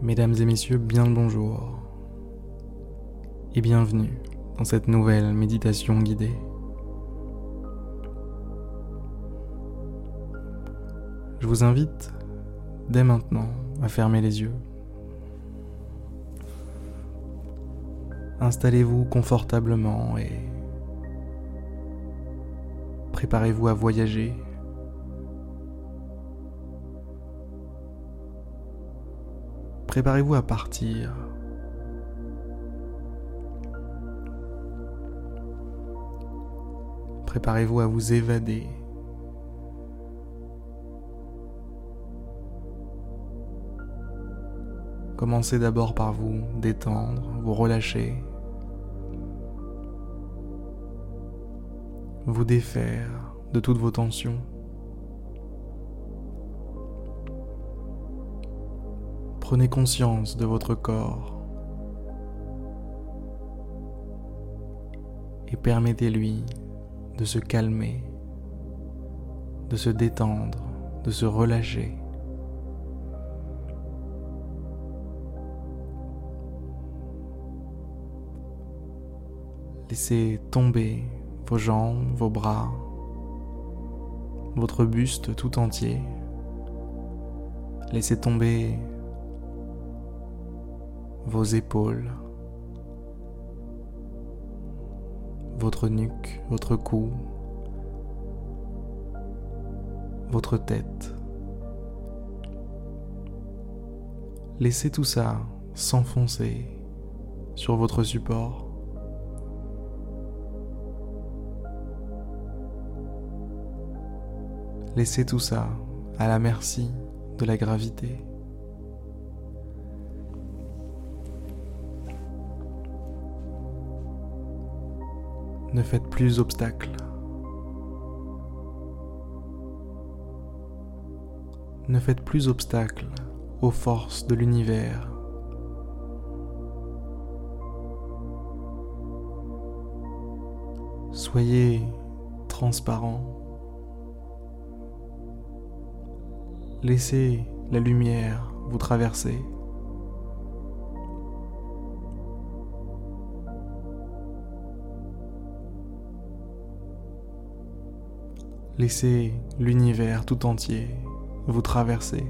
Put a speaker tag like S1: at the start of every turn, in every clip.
S1: Mesdames et messieurs, bien le bonjour et bienvenue dans cette nouvelle méditation guidée. Je vous invite dès maintenant à fermer les yeux. Installez-vous confortablement et préparez-vous à voyager préparez-vous à partir. Préparez-vous à vous évader. Commencez d'abord par vous détendre, vous relâcher, vous défaire de toutes vos tensions. Prenez conscience de votre corps et permettez-lui de se calmer, de se détendre, de se relâcher. Laissez tomber vos jambes, vos bras, votre buste tout entier. Laissez tomber vos épaules, votre nuque, votre cou, votre tête. Laissez tout ça s'enfoncer sur votre support. Laissez tout ça à la merci de la gravité. Ne faites plus obstacle. Ne faites plus obstacle aux forces de l'univers. Soyez transparent. Laissez la lumière vous traverser. Laissez l'univers tout entier vous traverser.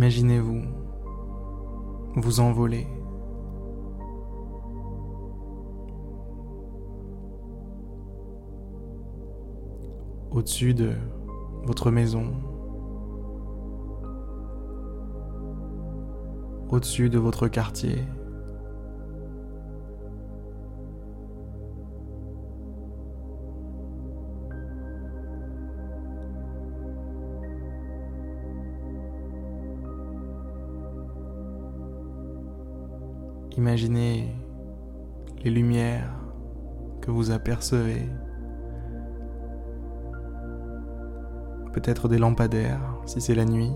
S1: Imaginez-vous vous envoler. Au-dessus de votre maison, au-dessus de votre quartier. Imaginez les lumières que vous apercevez. Peut-être des lampadaires si c'est la nuit.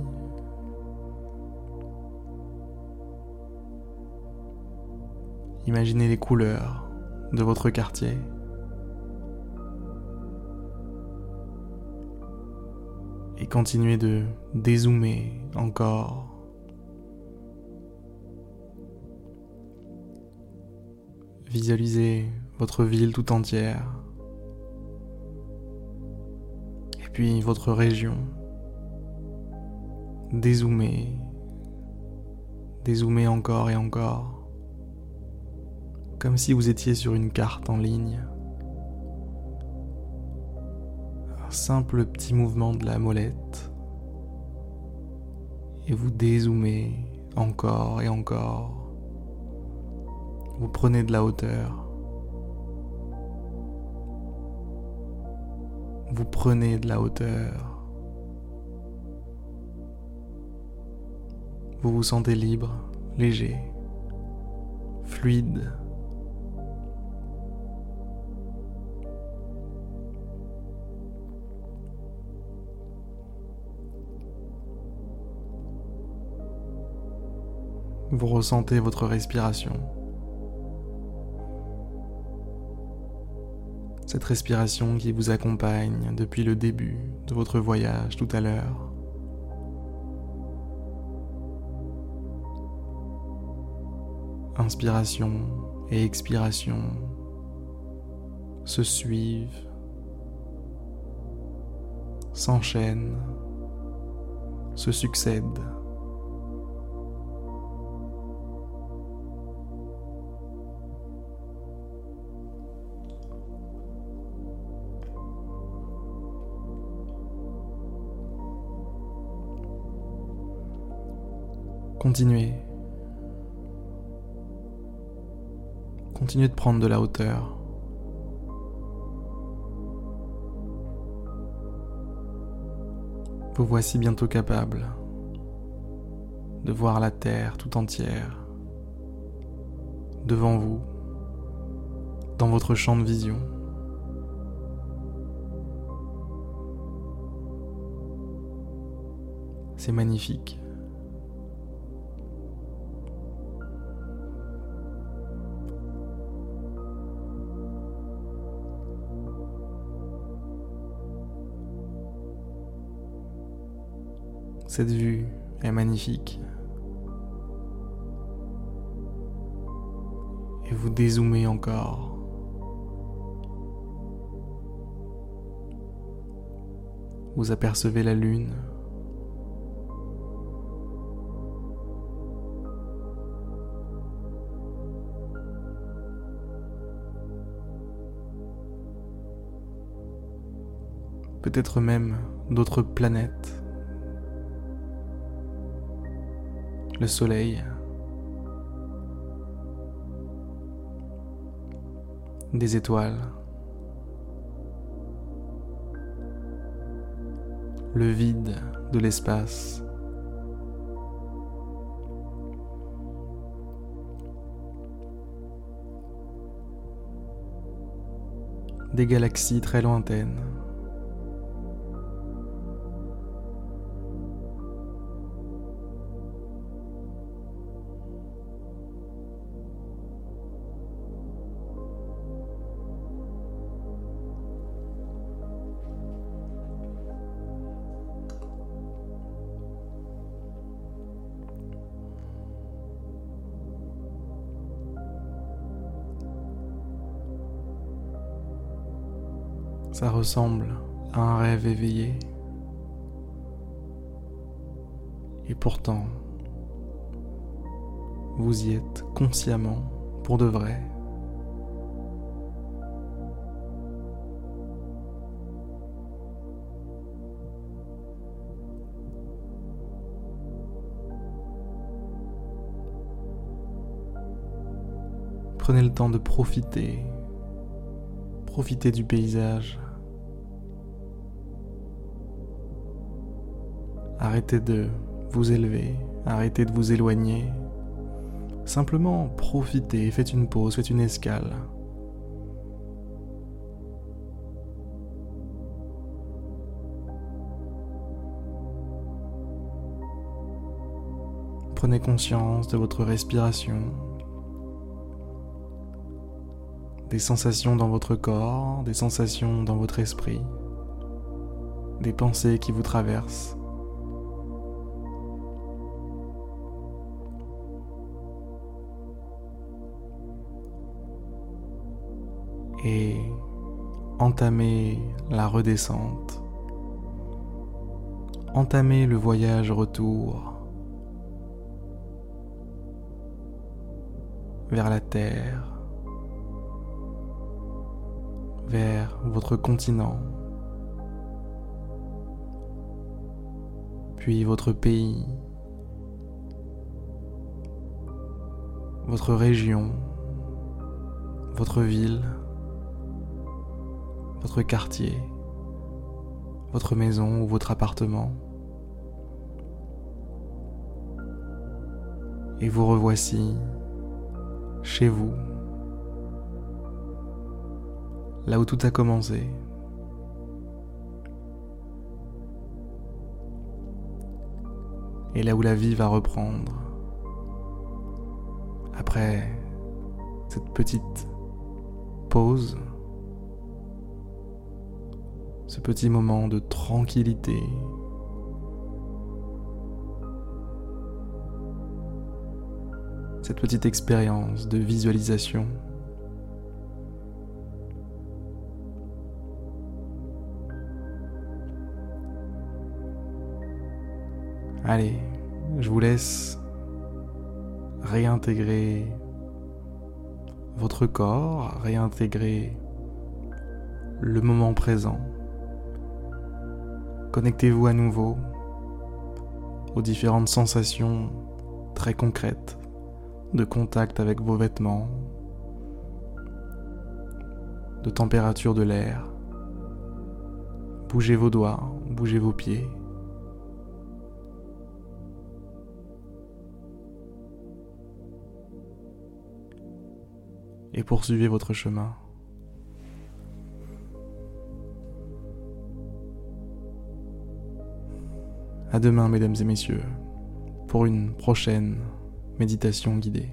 S1: Imaginez les couleurs de votre quartier. Et continuez de dézoomer encore Visualisez votre ville tout entière. Et puis votre région. Dézoomez. Dézoomez encore et encore. Comme si vous étiez sur une carte en ligne. Un simple petit mouvement de la molette. Et vous dézoomez encore et encore. Vous prenez de la hauteur. vous prenez de la hauteur. Vous vous sentez libre, léger, fluide. Vous ressentez votre respiration. Cette respiration qui vous accompagne depuis le début de votre voyage tout à l'heure. Inspiration et expiration se suivent, s'enchaînent, se succèdent. Continuez. Continuez de prendre de la hauteur. Vous voici bientôt capable de voir la Terre tout entière devant vous, dans votre champ de vision. C'est magnifique. Cette vue est magnifique. Et vous dézoomez encore. Vous apercevez la lune. Peut-être même d'autres planètes. Le soleil, des étoiles, le vide de l'espace. des galaxies très lointaines. Ça ressemble à un rêve éveillé. Et pourtant, vous y êtes consciemment pour de vrai. Prenez le temps de profiter, profiter du paysage, Arrêtez de vous élever, arrêtez de vous éloigner. Simplement profitez, faites une pause, faites une escale. Prenez conscience de votre respiration, des sensations dans votre corps, des sensations dans votre esprit, des pensées qui vous traversent. Et entamer la redescente, entamer le voyage retour vers la Terre, vers votre continent, puis votre pays, votre région, votre ville, votre quartier, votre maison ou votre appartement. Et vous revoici chez vous, là où tout a commencé. Et là où la vie va reprendre. Après cette petite pause, ce petit moment de tranquillité. Cette petite expérience de visualisation. Allez, je vous laisse réintégrer votre corps, réintégrer le moment présent. Connectez-vous à nouveau aux différentes sensations très concrètes de contact avec vos vêtements, de température de l'air. Bougez vos doigts, bougez vos pieds. Et poursuivez votre chemin. À demain, mesdames et messieurs, pour une prochaine méditation guidée.